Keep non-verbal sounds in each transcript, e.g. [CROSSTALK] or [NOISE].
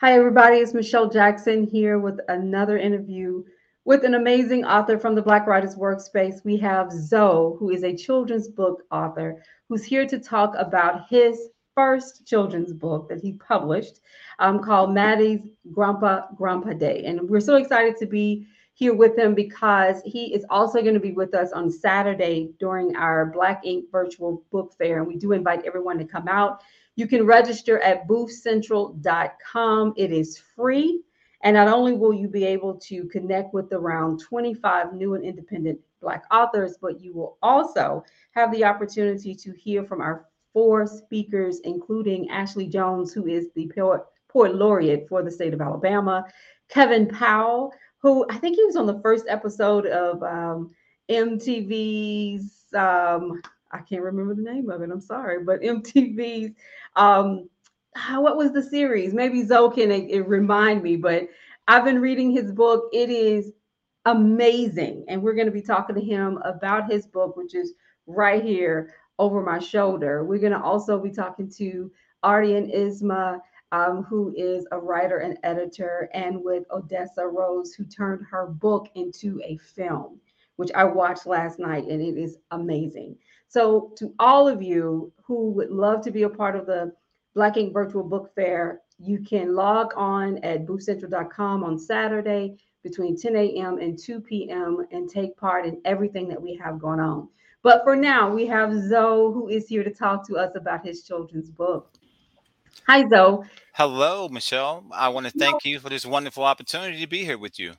Hi, everybody. It's Michelle Jackson here with another interview with an amazing author from the Black Writers Workspace. We have Zoe, who is a children's book author, who's here to talk about his first children's book that he published um, called Maddie's Grumpa Grumpa Day. And we're so excited to be here with him because he is also going to be with us on Saturday during our Black Ink virtual book fair. And we do invite everyone to come out. You can register at boothcentral.com. It is free. And not only will you be able to connect with around 25 new and independent Black authors, but you will also have the opportunity to hear from our four speakers, including Ashley Jones, who is the poet, poet laureate for the state of Alabama, Kevin Powell, who I think he was on the first episode of um, MTV's. Um, I can't remember the name of it. I'm sorry, but MTV's. Um, what was the series? Maybe Zoe can it, it remind me. But I've been reading his book. It is amazing, and we're going to be talking to him about his book, which is right here over my shoulder. We're going to also be talking to Ardian Isma um, who is a writer and editor, and with Odessa Rose, who turned her book into a film, which I watched last night, and it is amazing. So, to all of you who would love to be a part of the Black Ink Virtual Book Fair, you can log on at boothcentral.com on Saturday between 10 a.m. and 2 p.m. and take part in everything that we have going on. But for now, we have Zoe, who is here to talk to us about his children's book. Hi, Zoe. Hello, Michelle. I want to thank you for this wonderful opportunity to be here with you.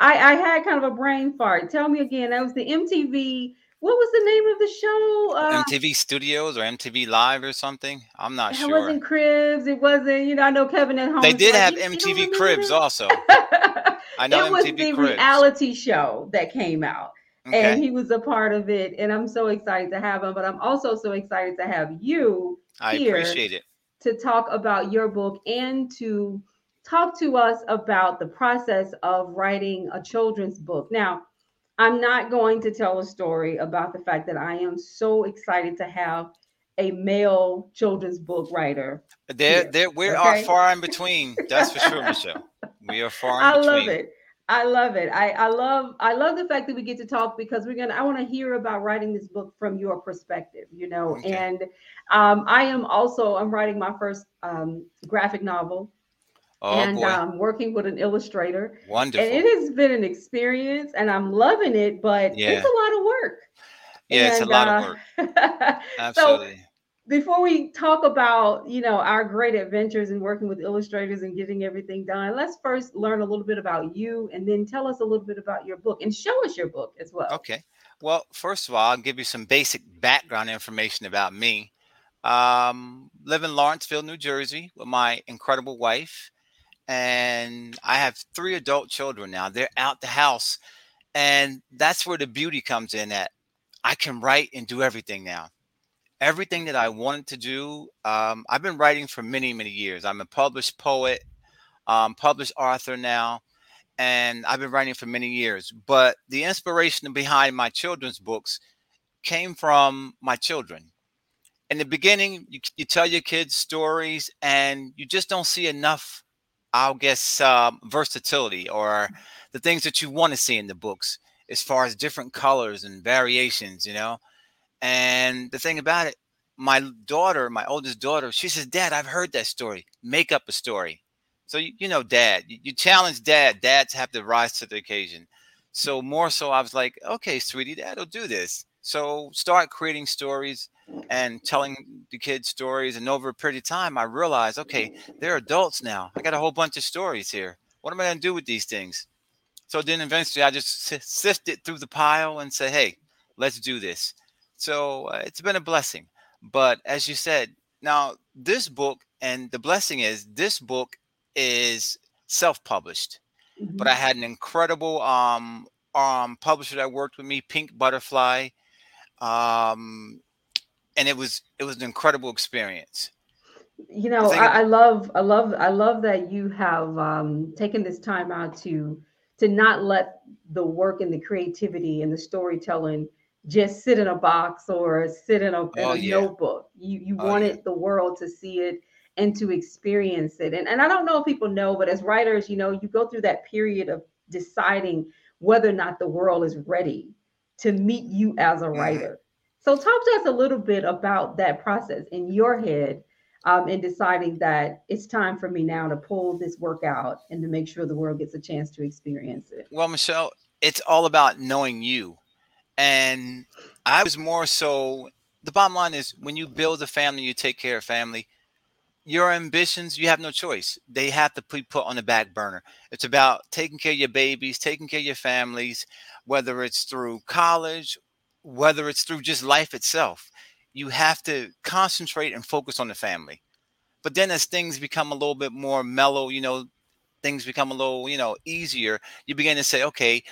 I, I had kind of a brain fart. Tell me again. That was the MTV. What was the name of the show? Uh, MTV Studios or MTV Live or something. I'm not it sure. It wasn't Cribs. It wasn't. You know, I know Kevin at home. They did like, have MTV Cribs also. I [LAUGHS] know it was MTV the Cribs. reality show that came out. Okay. And he was a part of it. And I'm so excited to have him. But I'm also so excited to have you. I here. appreciate it to talk about your book and to talk to us about the process of writing a children's book. Now, I'm not going to tell a story about the fact that I am so excited to have a male children's book writer. There, there, we okay? are far in between. That's for sure, [LAUGHS] Michelle. We are far in I between. I love it. I love it. I, I love I love the fact that we get to talk because we're gonna I want to hear about writing this book from your perspective, you know. Okay. And um, I am also I'm writing my first um, graphic novel. Oh, and boy. um, working with an illustrator. Wonderful. And it has been an experience and I'm loving it, but yeah. it's a lot of work. Yeah, and, it's a lot uh, of work. [LAUGHS] Absolutely. so before we talk about you know our great adventures in working with illustrators and getting everything done let's first learn a little bit about you and then tell us a little bit about your book and show us your book as well okay well first of all i'll give you some basic background information about me um, live in lawrenceville new jersey with my incredible wife and i have three adult children now they're out the house and that's where the beauty comes in at i can write and do everything now everything that I wanted to do. Um, I've been writing for many, many years. I'm a published poet, um, published author now, and I've been writing for many years. But the inspiration behind my children's books came from my children. In the beginning, you, you tell your kids stories, and you just don't see enough, I'll guess, um, versatility or the things that you want to see in the books as far as different colors and variations, you know and the thing about it, my daughter, my oldest daughter, she says, Dad, I've heard that story. Make up a story. So, you, you know, dad, you, you, challenge dad. Dads have to rise to the occasion. So, more so, I was like, okay, sweetie, dad'll do this. So, start creating stories and telling the kids stories. And over a period of time, I realized, okay, they're adults now. I got a whole bunch of stories here. What am I going to do with these things? So, then eventually, I just sifted through the pile and said, hey, let's do this. So uh, it's been a blessing. But as you said, now this book, and the blessing is this book is self-published. Mm-hmm. But I had an incredible um, um, publisher that worked with me, Pink Butterfly, um, and it was it was an incredible experience. You know, I, I love, I love, I love that you have um, taken this time out to to not let the work and the creativity and the storytelling just sit in a box or sit in a, in oh, a yeah. notebook. You you oh, wanted yeah. the world to see it and to experience it. And, and I don't know if people know, but as writers, you know, you go through that period of deciding whether or not the world is ready to meet you as a mm-hmm. writer. So, talk to us a little bit about that process in your head um, in deciding that it's time for me now to pull this work out and to make sure the world gets a chance to experience it. Well, Michelle, it's all about knowing you. And I was more so the bottom line is when you build a family, you take care of family, your ambitions, you have no choice. They have to be put on the back burner. It's about taking care of your babies, taking care of your families, whether it's through college, whether it's through just life itself. You have to concentrate and focus on the family. But then as things become a little bit more mellow, you know, things become a little, you know, easier, you begin to say, okay,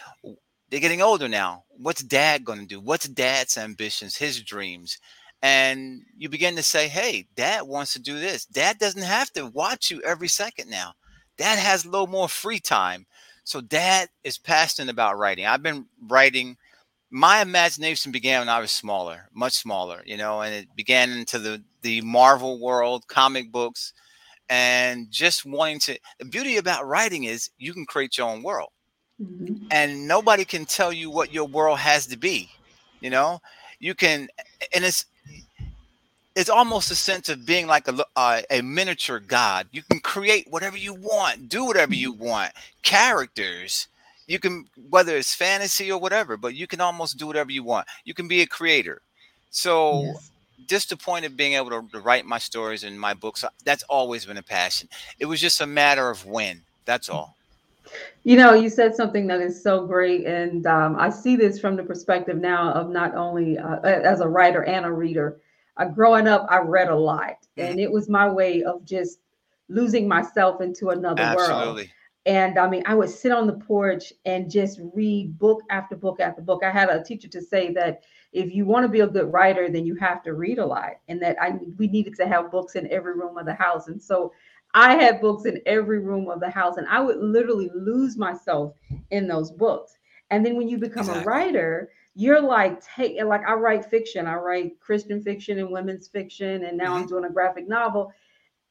they're getting older now. What's dad going to do? What's dad's ambitions, his dreams? And you begin to say, hey, dad wants to do this. Dad doesn't have to watch you every second now. Dad has a little more free time. So dad is passionate about writing. I've been writing. My imagination began when I was smaller, much smaller, you know, and it began into the the Marvel world, comic books, and just wanting to. The beauty about writing is you can create your own world. Mm-hmm. And nobody can tell you what your world has to be. You know, you can, and it's it's almost a sense of being like a uh, a miniature god. You can create whatever you want, do whatever you want. Characters, you can whether it's fantasy or whatever, but you can almost do whatever you want. You can be a creator. So. Yes. Just the point of being able to, to write my stories and my books, that's always been a passion. It was just a matter of when. That's all. You know, you said something that is so great, and um, I see this from the perspective now of not only uh, as a writer and a reader. Uh, growing up, I read a lot, mm-hmm. and it was my way of just losing myself into another Absolutely. world. And I mean, I would sit on the porch and just read book after book after book. I had a teacher to say that if you want to be a good writer, then you have to read a lot, and that I we needed to have books in every room of the house. And so I had books in every room of the house, and I would literally lose myself in those books. And then when you become exactly. a writer, you're like take like I write fiction, I write Christian fiction and women's fiction, and now mm-hmm. I'm doing a graphic novel.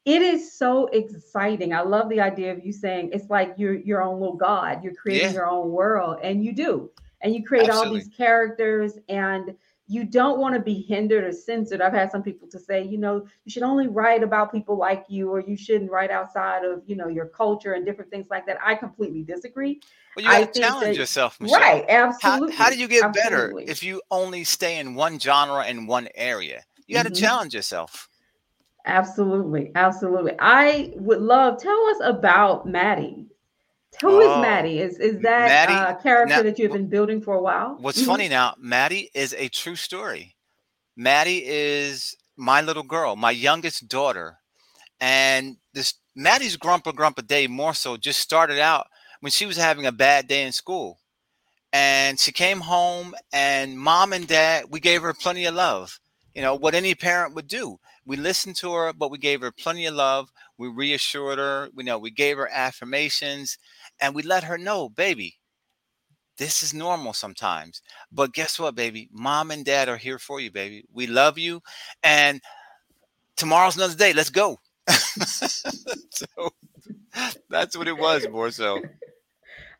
It is so exciting. I love the idea of you saying it's like you're your own little god. You're creating yeah. your own world, and you do, and you create Absolutely. all these characters and you don't want to be hindered or censored. I've had some people to say, you know, you should only write about people like you, or you shouldn't write outside of, you know, your culture and different things like that. I completely disagree. Well, you got to challenge that, yourself, Michelle. right? Absolutely. How, how do you get absolutely. better if you only stay in one genre and one area? You got to mm-hmm. challenge yourself. Absolutely, absolutely. I would love. Tell us about Maddie. Who oh, is Maddie? Is is that Maddie, a character now, that you've been building for a while? What's mm-hmm. funny now, Maddie is a true story. Maddie is my little girl, my youngest daughter. And this Maddie's grumpa grumpa day more so just started out when she was having a bad day in school. And she came home and mom and dad, we gave her plenty of love. You know, what any parent would do. We listened to her, but we gave her plenty of love. We reassured her, you know, we gave her affirmations and we let her know, baby, this is normal sometimes. But guess what, baby? Mom and dad are here for you, baby. We love you. And tomorrow's another day. Let's go. [LAUGHS] so that's what it was more so.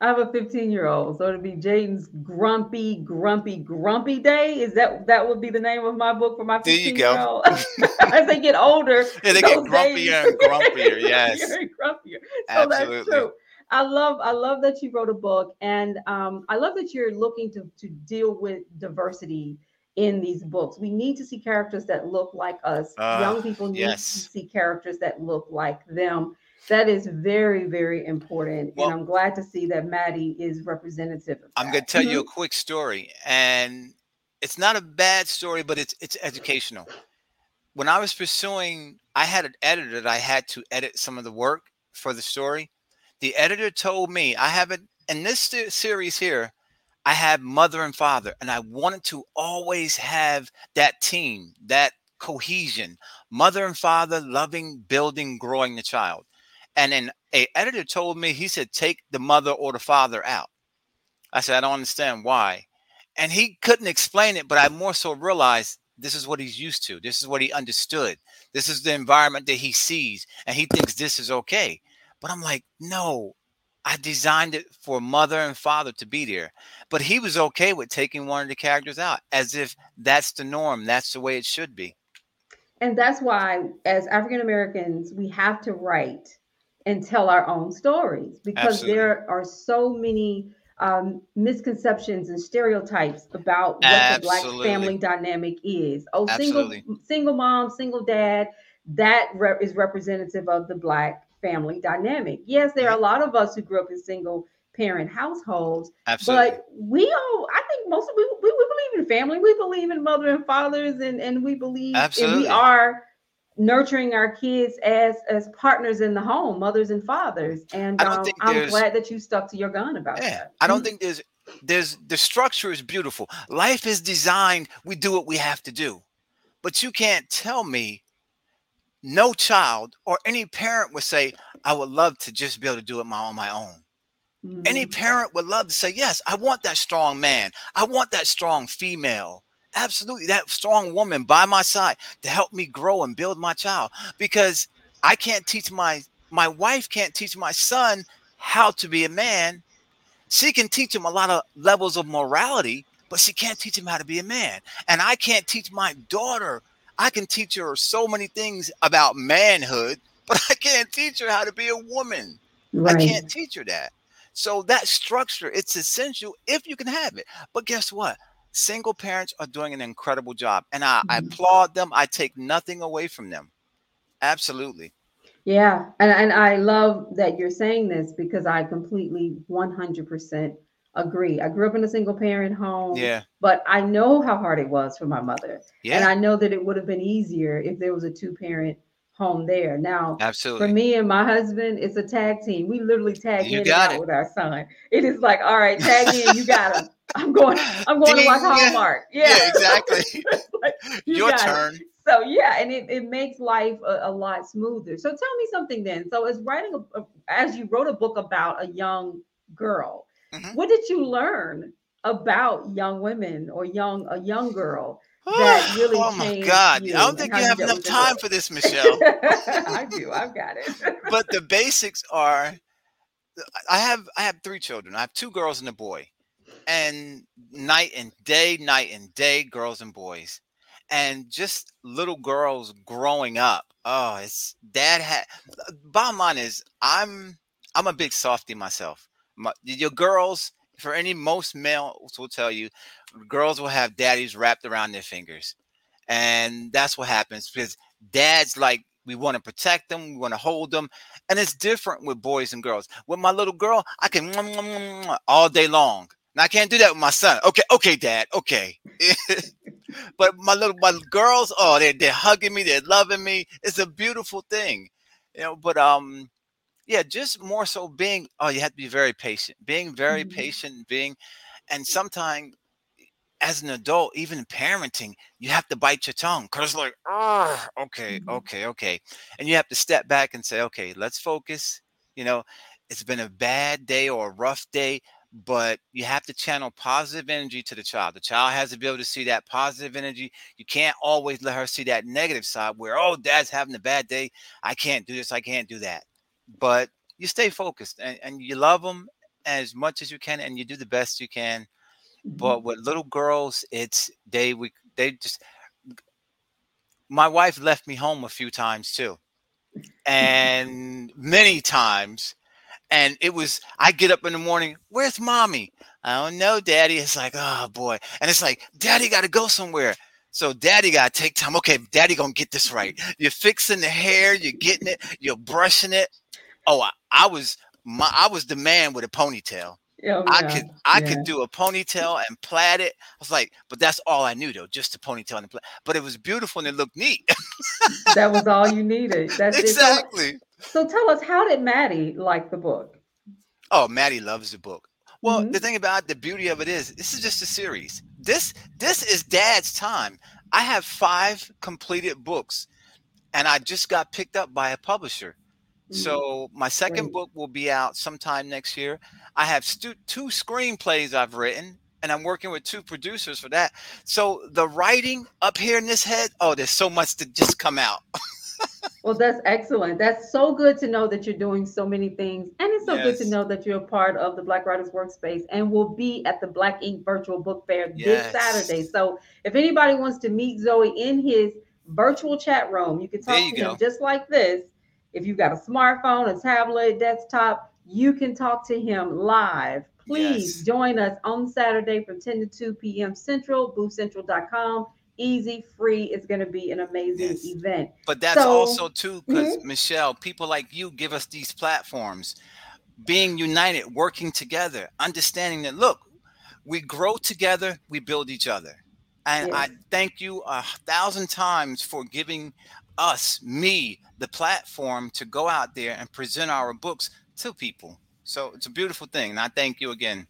I have a 15 year old, so it'll be Jaden's grumpy, grumpy, grumpy day. Is that that would be the name of my book for my 15 year old? There you go. [LAUGHS] As they get older, [LAUGHS] yeah, they get grumpier and grumpier. [LAUGHS] Yes, grumpier. So Absolutely. that's true. I love I love that you wrote a book, and um, I love that you're looking to to deal with diversity in these books. We need to see characters that look like us. Uh, Young people need yes. to see characters that look like them. That is very, very important. Well, and I'm glad to see that Maddie is representative. Of I'm going to tell mm-hmm. you a quick story, and it's not a bad story, but it's it's educational. When I was pursuing, I had an editor that I had to edit some of the work for the story the editor told me I have it in this series here. I have mother and father, and I wanted to always have that team, that cohesion, mother and father loving, building, growing the child. And then a editor told me, he said, take the mother or the father out. I said, I don't understand why. And he couldn't explain it, but I more so realized this is what he's used to. This is what he understood. This is the environment that he sees, and he thinks this is okay. But I'm like, no, I designed it for mother and father to be there. But he was okay with taking one of the characters out as if that's the norm. That's the way it should be. And that's why, as African Americans, we have to write and tell our own stories because Absolutely. there are so many um, misconceptions and stereotypes about what Absolutely. the black family dynamic is. Oh, Absolutely. single single mom, single dad, that re- is representative of the black family dynamic. Yes, there are a lot of us who grew up in single parent households, Absolutely. but we all, I think most of we, we, we believe in family. We believe in mother and fathers, and and we believe, and we are nurturing our kids as as partners in the home, mothers and fathers. And I don't um, think I'm glad that you stuck to your gun about Yeah, that. I don't Mhm. think there's there's the structure is beautiful. Life is designed. We do what we have to do, but you can't tell me no child or any parent would say, "I would love to just be able to do it my on my own." Any Mhm. parent would love to say, "Yes, I want that strong man. I want that strong female." Absolutely, that strong woman by my side to help me grow and build my child. Because I can't teach my my wife can't teach my son how to be a man she can teach him a lot of levels of morality, but she can't teach him how to be a man. And I can't teach my daughter. I can teach her so many things about manhood, [LAUGHS] but I can't teach her how to be a woman. right. I can't teach her that. So that structure, it's essential if you can have it. But guess what? Single parents are doing an incredible job. And I, I Mhm. applaud them. I take nothing away from them. Absolutely. Yeah, and, and I love that you're saying this because I completely 100% agree. I grew up in a single parent home, Yeah. but I know how hard it was for my mother. yeah. And I know that it would have been easier if there was a two parent home there. Now, absolutely for me and my husband, it's a tag team. We literally tag You in got it. with our son. It is like, all right, tag in, you got him. I'm going, I'm going to watch Ding. Hallmark. Yeah, Yeah, exactly. [LAUGHS] Like, you [LAUGHS] Your got it. turn. So yeah, and it, it makes life a, a lot smoother. So tell me something then. So as writing a, a- as you wrote a book about a young girl, Mhm. what did you learn about young women or young a young girl [SIGHS] that really oh my God. I don't think you you have enough time for this, Michelle. [LAUGHS] I do. I've got it. but the basics are I have I have three children. I have two girls and a boy. And night and day, night and day, girls and boys. And just little girls growing up. Oh, it's dad had uh, bottom line is I'm I'm a big softy myself. My, your girls, for any most males will tell you, girls will have daddies wrapped around their fingers. And that's what happens because dad's like we want to protect them, we want to hold them, and it's different with boys and girls. With my little girl, I can all day long. Now I can't do that with my son. Okay, okay, dad, okay. [LAUGHS] but my little my girls, oh, they they're hugging me, they're loving me. It's a beautiful thing, you know. But um, yeah, just more so being. Oh, you have to be very patient. Being very Mhm. patient, being, and sometimes as an adult, even in parenting, you have to bite your tongue because like, oh, okay, Mhm. okay, okay, and you have to step back and say, okay, let's focus. You know, it's been a bad day or a rough day, but you have to channel positive energy to the child. The child has to be able to see that positive energy. You can't always let her see that negative side where, oh, dad's having a bad day. I can't do this. I can't do that. But you stay focused and, and you love them as much as you can and you do the best you can mm-hmm. but with little girls it's they we they just my wife left me home a few times too [LAUGHS] and many times and it was i get up in the morning where's mommy i don't know daddy it's like oh boy and it's like daddy got to go somewhere so daddy got to take time okay daddy gonna get this right you're fixing the hair you're getting it you're brushing it oh i, I was my i was the man with a ponytail Oh, I yeah, could I yeah. could do a ponytail and plait it. I was like, but that's all I knew though, just a ponytail and a plait. But it was beautiful and it looked neat. that was all you [LAUGHS] needed. That's it. So- tell us, how did Maddie like the book? Oh, Maddie loves the book. Well, Mhm. the thing about the beauty of it is this is just a series. This this is dad's time. I have five completed books and I just got picked up by a publisher. So my second Great. book will be out sometime next year. I have stu- two screenplays I've written, and I'm working with two producers for that. So the writing up here in this head, oh, there's so much to just come out. [LAUGHS] well, that's excellent. That's so good to know that you're doing so many things. And it's so yes. good to know that you're a part of the Black Writers Workspace and will be at the Black Ink Virtual Book Fair yes. this Saturday. So if anybody wants to meet Zoe in his virtual chat room, you can talk you to go. him just like this. If you've got a smartphone, a tablet, desktop, you can talk to him live. Please yes. join us on Saturday from 10 to 2 p.m. Central, boothcentral.com easy, free. It's going to be an amazing yes. event. But that's so, also too because mm-hmm. Michelle, people like you give us these platforms, being united, working together, understanding that look, we grow together, we build each other. And yes. I thank you a thousand times for giving us, me, the platform to go out there and present our books to people. So it's a beautiful thing. And I thank you again.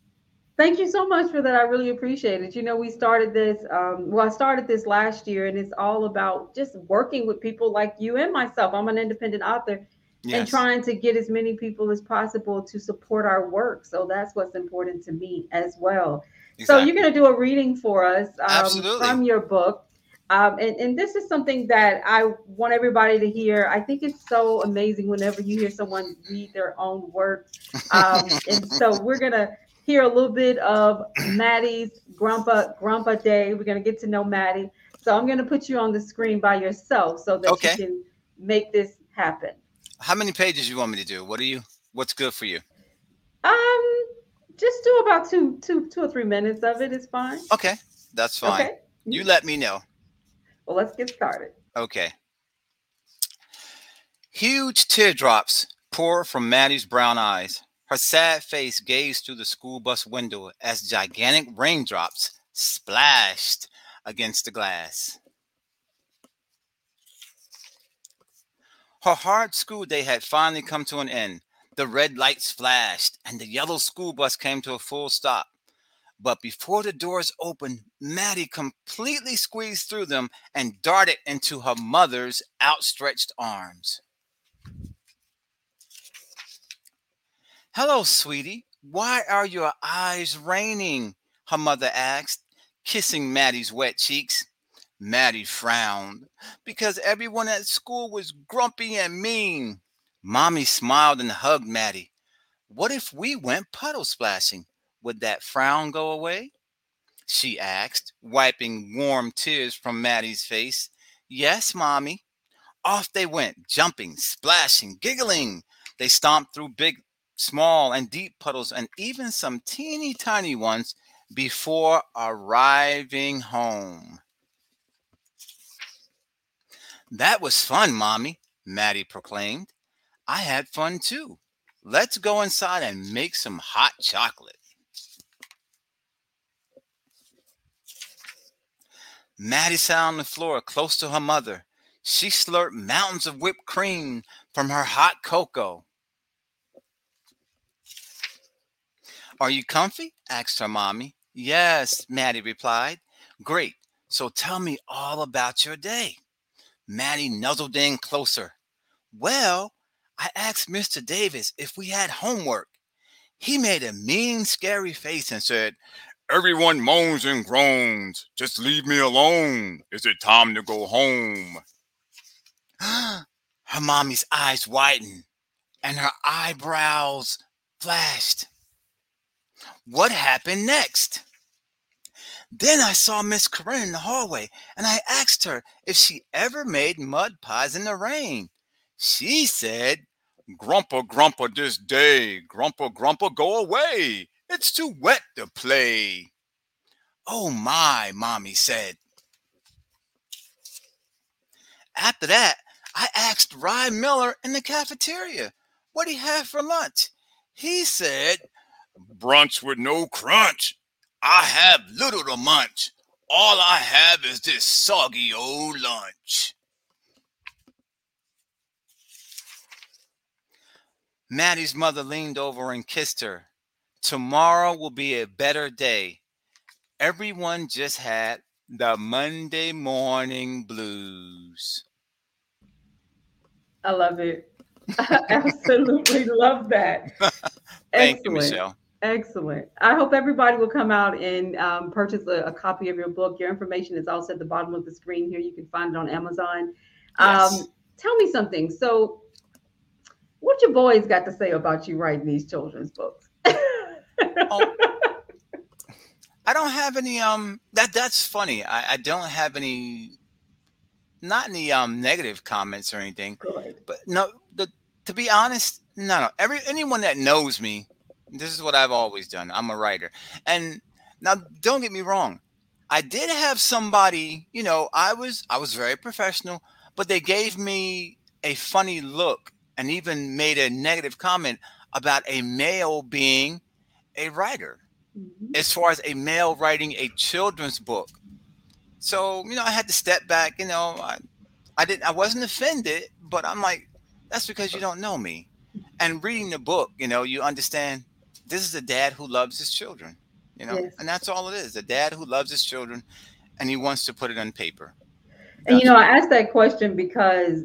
Thank you so much for that. I really appreciate it. You know, we started this, um, well, I started this last year, and it's all about just working with people like you and myself. I'm an independent author yes. and trying to get as many people as possible to support our work. So that's what's important to me as well. Exactly. So you're going to do a reading for us um, from your book. Um, and, and this is something that I want everybody to hear. I think it's so amazing whenever you hear someone read their own work. [LAUGHS] Um, and so we're going to hear a little bit of Maddie's Grumpa Grumpa Day. We're gonna get to know Maddie. So I'm gonna put you on the screen by yourself so that okay. you can make this happen. How many pages you want me to do? What are you? What's good for you? Um, just do about two, two, two or three minutes of it is fine. Okay, that's fine. Okay. You let me know. Well, let's get started. Okay. Huge teardrops pour from Maddie's brown eyes. Her sad face gazed through the school bus window as gigantic raindrops splashed against the glass. Her hard school day had finally come to an end. The red lights flashed and the yellow school bus came to a full stop. But before the doors opened, Maddie completely squeezed through them and darted into her mother's outstretched arms. Hello, sweetie. Why are your eyes raining? Her mother asked, kissing Maddie's wet cheeks. Maddie frowned because everyone at school was grumpy and mean. Mommy smiled and hugged Maddie. What if we went puddle splashing? Would that frown go away? She asked, wiping warm tears from Maddie's face. Yes, Mommy. Off they went, jumping, splashing, giggling. They stomped through big small and deep puddles, and even some teeny tiny ones before arriving home. That was fun, Mommy, Maddie proclaimed. I had fun too. Let's go inside and make some hot chocolate. Maddie sat on the floor close to her mother. She slurped mountains of whipped cream from her hot cocoa. Are you comfy? asked her mommy. Yes, Maddie replied. Great. So tell me all about your day. Maddie nuzzled in closer. Well, I asked Mr. Davis if we had homework. He made a mean, scary face and said, Everyone moans and groans. Just leave me alone. Is it time to go home? [GASPS] her mommy's eyes widened and her eyebrows flashed. What happened next? Then I saw Miss Corinne in the hallway and I asked her if she ever made mud pies in the rain. She said, Grumpa, grumpa this day, grumpa, grumpa go away. It's too wet to play. Oh my, mommy said. After that, I asked Rye Miller in the cafeteria what he had for lunch. He said brunch with no crunch. I have little to munch. All I have is this soggy old lunch. Maddie's mother leaned over and kissed her. Tomorrow will be a better day. Everyone just had the Monday morning blues. I love it. [LAUGHS] I absolutely love that. [LAUGHS] Thank Excellent. you, Michelle. Excellent. I hope everybody will come out and um, purchase a, a, copy of your book. Your information is also at the bottom of the screen here. You can find it on Amazon. Yes. Um, tell me something. So, what your boys got to say about you writing these children's books? oh, I don't have any. Um, that that's funny. I, I don't have any. Not any um negative comments or anything. Good. But no, the to be honest, no, no. Every anyone that knows me, this is what I've always done. I'm a writer, and now don't get me wrong. I did have somebody. You know, I was I was very professional, but they gave me a funny look and even made a negative comment about a male being a writer mm-hmm. as far as a male writing a children's book. So, you know, I had to step back, you know, I, I didn't I wasn't offended, but I'm like, that's because you don't know me. And reading the book, you know, you understand this is a dad who loves his children, you know, yes. and that's all it is. A dad who loves his children and he wants to put it on paper. And you know, I asked that question because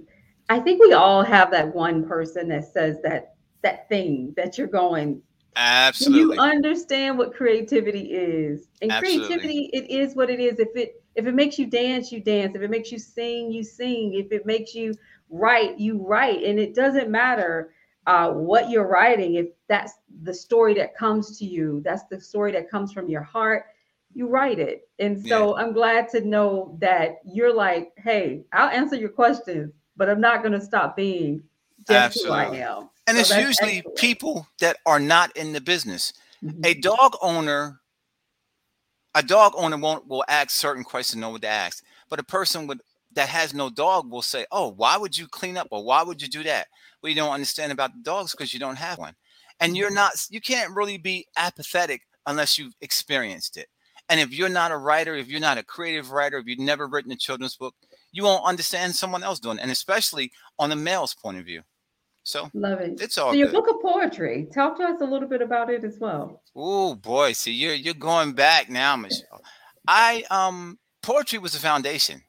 I think we all have that one person that says that that thing that you're going, Absolutely. You understand what creativity is. And Absolutely. creativity, it is what it is. If it if it makes you dance, you dance. If it makes you sing, you sing. If it makes you write, you write. And it doesn't matter uh, what you're writing. If that's the story that comes to you, that's the story that comes from your heart, you write it. And so yeah. I'm glad to know that you're like, hey, I'll answer your questions, but I'm not going to stop being just Absolutely. who I am. And it's usually excellent. people that are not in the business. Mm-hmm. A dog owner, a dog owner won't will ask certain questions, know what to ask. But a person with that has no dog will say, "Oh, why would you clean up or why would you do that?" Well, you don't understand about the dogs because you don't have one, and you're mm-hmm. not. You can't really be apathetic unless you've experienced it. And if you're not a writer, if you're not a creative writer, if you've never written a children's book, you won't understand someone else doing, it, and especially on a male's point of view. So love it. It's all so your book of poetry. Talk to us a little bit about it as well. Oh boy, see you're you're going back now, Michelle. I um poetry was a foundation.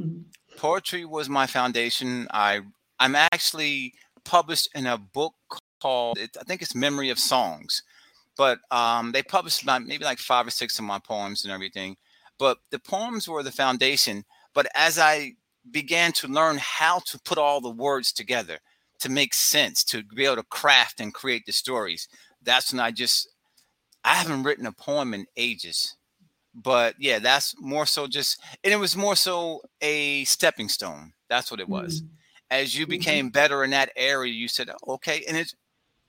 Mm-hmm. Poetry was my foundation. I I'm actually published in a book called I think it's Memory of Songs, but um they published my, maybe like five or six of my poems and everything. But the poems were the foundation. But as I began to learn how to put all the words together to make sense, to be able to craft and create the stories. That's when I just I haven't written a poem in ages. But yeah, that's more so just and it was more so a stepping stone. That's what it was. Mm-hmm. As you mm-hmm. became better in that area, you said, oh, okay, and it's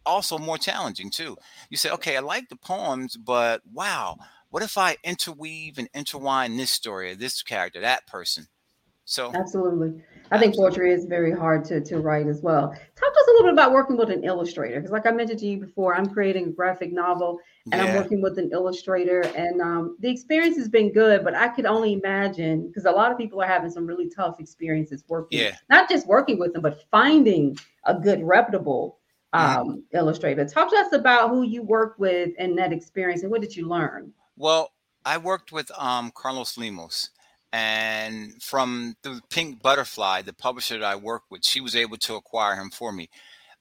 also more challenging too. You say, okay, I like the poems, but wow, what if I interweave and intertwine this story, of this character, that person? So absolutely. I think poetry is very hard to, to write as well. Talk to us a little bit about working with an illustrator. Because, like I mentioned to you before, I'm creating a graphic novel and yeah. I'm working with an illustrator. And um, the experience has been good, but I could only imagine because a lot of people are having some really tough experiences working, yeah. not just working with them, but finding a good, reputable um, illustrator. Talk to us about who you worked with and that experience and what did you learn? Well, I worked with um, Carlos Lemos and from the Pink Butterfly, the publisher that I work with, she was able to acquire him for me.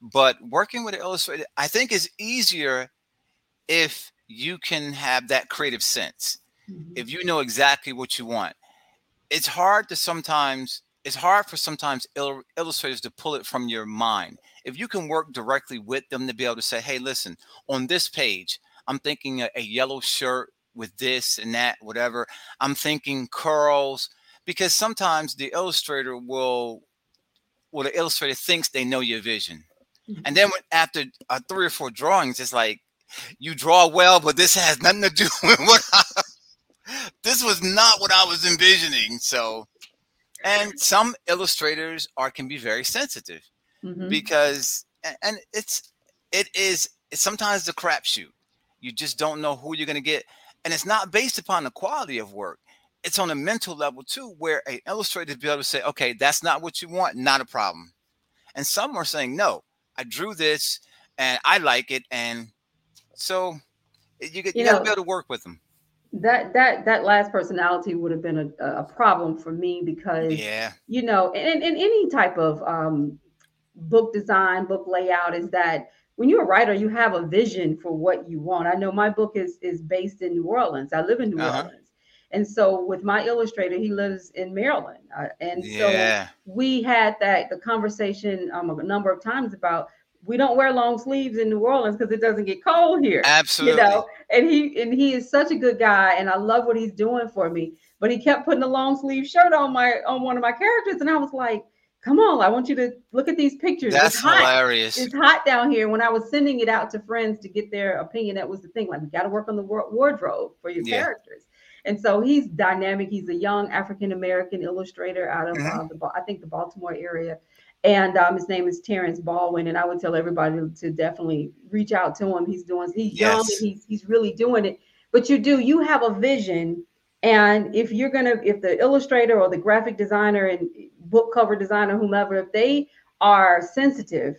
But working with an illustrator, I think is easier if you can have that creative sense. Mm-hmm. If you know exactly what you want. It's hard to sometimes it's hard for sometimes il- illustrators to pull it from your mind. If you can work directly with them to be able to say, "Hey, listen, on this page, I'm thinking a, a yellow shirt with this and that, whatever. I'm thinking curls because sometimes the illustrator will, well, the illustrator thinks they know your vision. Mm-hmm. And then when, after uh, three or four drawings, it's like you draw well, but this has nothing to do [LAUGHS] with what I, [LAUGHS] this was not what I was envisioning. So, and some illustrators are can be very sensitive mm-hmm. because, and it's it is it's sometimes the crapshoot. You just don't know who you're going to get. And it's not based upon the quality of work. It's on a mental level too, where an illustrator be able to say, okay, that's not what you want, not a problem. And some are saying, no, I drew this and I like it. And so you, you, you got to be able to work with them. That that that last personality would have been a, a problem for me because yeah, you know, and, in any type of um, book design, book layout is that when you're a writer, you have a vision for what you want. I know my book is is based in New Orleans. I live in New uh-huh. Orleans. And so with my illustrator, he lives in Maryland. Uh, and yeah. so we had that the conversation um, a number of times about we don't wear long sleeves in New Orleans because it doesn't get cold here. Absolutely. You know, and he and he is such a good guy, and I love what he's doing for me. But he kept putting a long sleeve shirt on my on one of my characters, and I was like, "Come on, I want you to look at these pictures. That's it's hilarious. It's hot down here." When I was sending it out to friends to get their opinion, that was the thing. Like, we got to work on the wardrobe for your yeah. characters. And so he's dynamic. He's a young African American illustrator out of mm-hmm. uh, the I think the Baltimore area and um, his name is Terrence Baldwin. And I would tell everybody to definitely reach out to him. He's doing, he's yes. young and he's, he's really doing it. But you do, you have a vision. And if you're going to, if the illustrator or the graphic designer and book cover designer, whomever, if they are sensitive,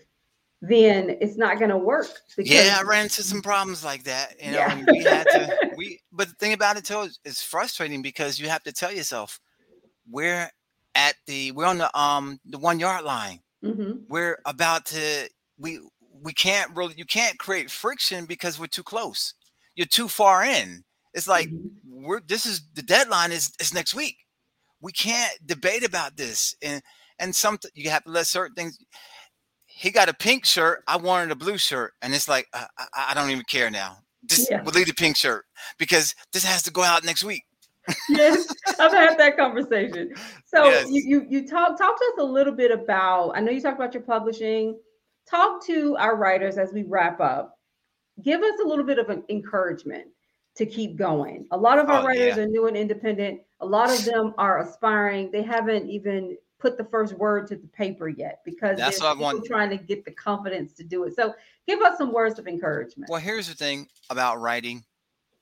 then it's not going to work. yeah, I ran into some problems like that. You know, yeah. we had to, [LAUGHS] we, but the thing about it too is, is frustrating because you have to tell yourself, where at the we're on the um the one yard line. Mm-hmm. We're about to we we can't really you can't create friction because we're too close. You're too far in. It's like mm-hmm. we're this is the deadline is is next week. We can't debate about this and and some you have to let certain things. He got a pink shirt. I wanted a blue shirt, and it's like uh, I, I, I don't even care now. Just yeah. we'll leave the pink shirt because this has to go out next week yes, [LAUGHS] I've had that conversation. So yes. you, you you talk talk to us a little bit about. I know you talked about your publishing. Talk to our writers as we wrap up. Give us a little bit of an encouragement to keep going. A lot of our oh, writers yeah. are new and independent. A lot of them are aspiring. They haven't even put the first word to the paper yet because That's they're want. trying to get the confidence to do it. So give us some words of encouragement. Well, here's the thing about writing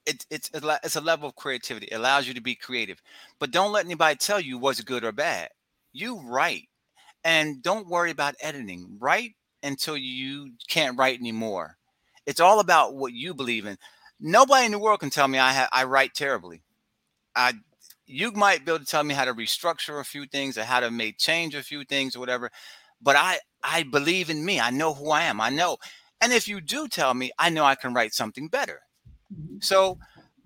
it's it's it's a level of creativity. It allows you to be creative, but don't let anybody tell you what's good or bad. You write, and don't worry about editing. Write until you can't write anymore. It's all about what you believe in. Nobody in the world can tell me I I write terribly. I you might be able to tell me how to restructure a few things or how to make change a few things or whatever, but I I believe in me. I know who I am. I know. And if you do tell me, I know I can write something better. Mm-hmm. So,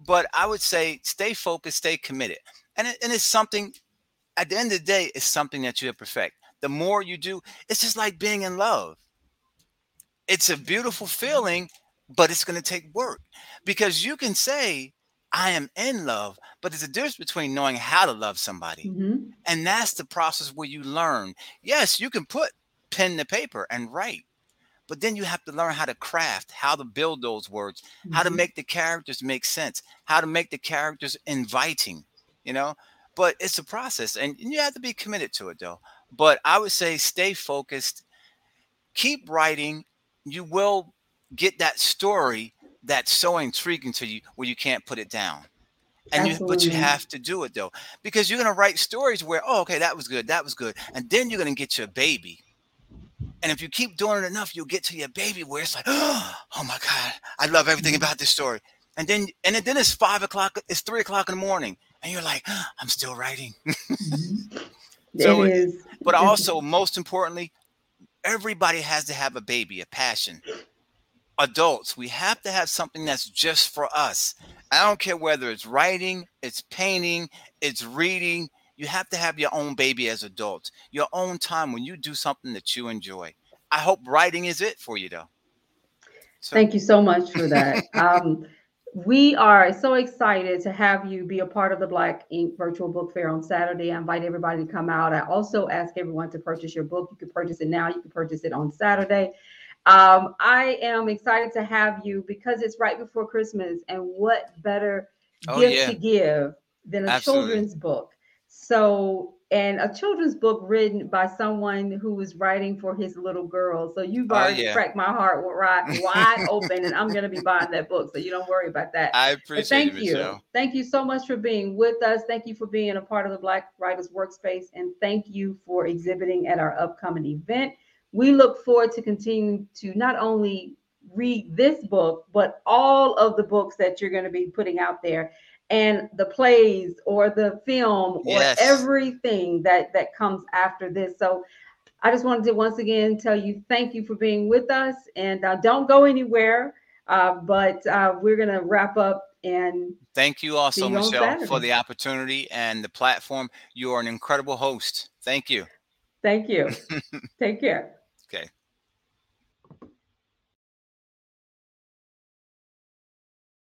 but I would say stay focused, stay committed. And, it, and it's something, at the end of the day, it's something that you have perfect. The more you do, it's just like being in love. It's a beautiful feeling, but it's going to take work because you can say, I am in love, but there's a difference between knowing how to love somebody. Mm-hmm. And that's the process where you learn. Yes, you can put pen to paper and write, but then you have to learn how to craft, how to build those words, mm-hmm. how to mm-hmm. make the characters make sense, how to make the characters inviting, you know. But it's a process, and you have to be committed to it, though. But I would say stay focused, keep writing. You will get that story that's so intriguing to you where you can't put it down. And you, but you have to do it though, because you're gonna write stories where, oh, okay, that was good, that was good, and then you're gonna get your baby and if you keep doing it enough, you'll get to your baby where it's like, [GASPS] oh my God, I love everything mm-hmm. about this story. And then and then it's five o'clock, it's three o'clock in the morning, and you're like, oh, I'm still writing. Mm-hmm. [LAUGHS] so it is. But also, most importantly, everybody has to have a baby, a passion. Adults, we have to have something that's just for us. I don't care whether it's writing, it's painting, it's reading, you have to have your own baby as adults, your own time when you do something that you enjoy. I hope writing is it for you, though. So. Thank you so much for that. [LAUGHS] um, we are so excited to have you be a part of the Black Ink Virtual Book Fair on Saturday. I invite everybody to come out. I also ask everyone to purchase your book. You can purchase it now, you can purchase it on Saturday. Um, I am excited to have you because it's right before Christmas, and what better oh, gift yeah. to give than a Absolutely. children's book? So, and a children's book written by someone who was writing for his little girl. So you've oh, already oh, yeah. cracked my heart wide, wide [LAUGHS] open, and I'm going to be buying that book. So you don't worry about that. I appreciate but thank you. you. Thank you so much for being with us. Thank you for being a part of the Black Writers Workspace, and thank you for exhibiting at our upcoming event. We look forward to continuing to not only read this book, but all of the books that you're going to be putting out there and the plays or the film or yes. everything that that comes after this so I just wanted to once again tell you thank you for being with us and uh, don't go anywhere. Uh, but uh, we're going to wrap up and thank you also, you Michelle, for the opportunity and the platform. You are an incredible host. Thank you. Thank you. [LAUGHS] Take care. Okay.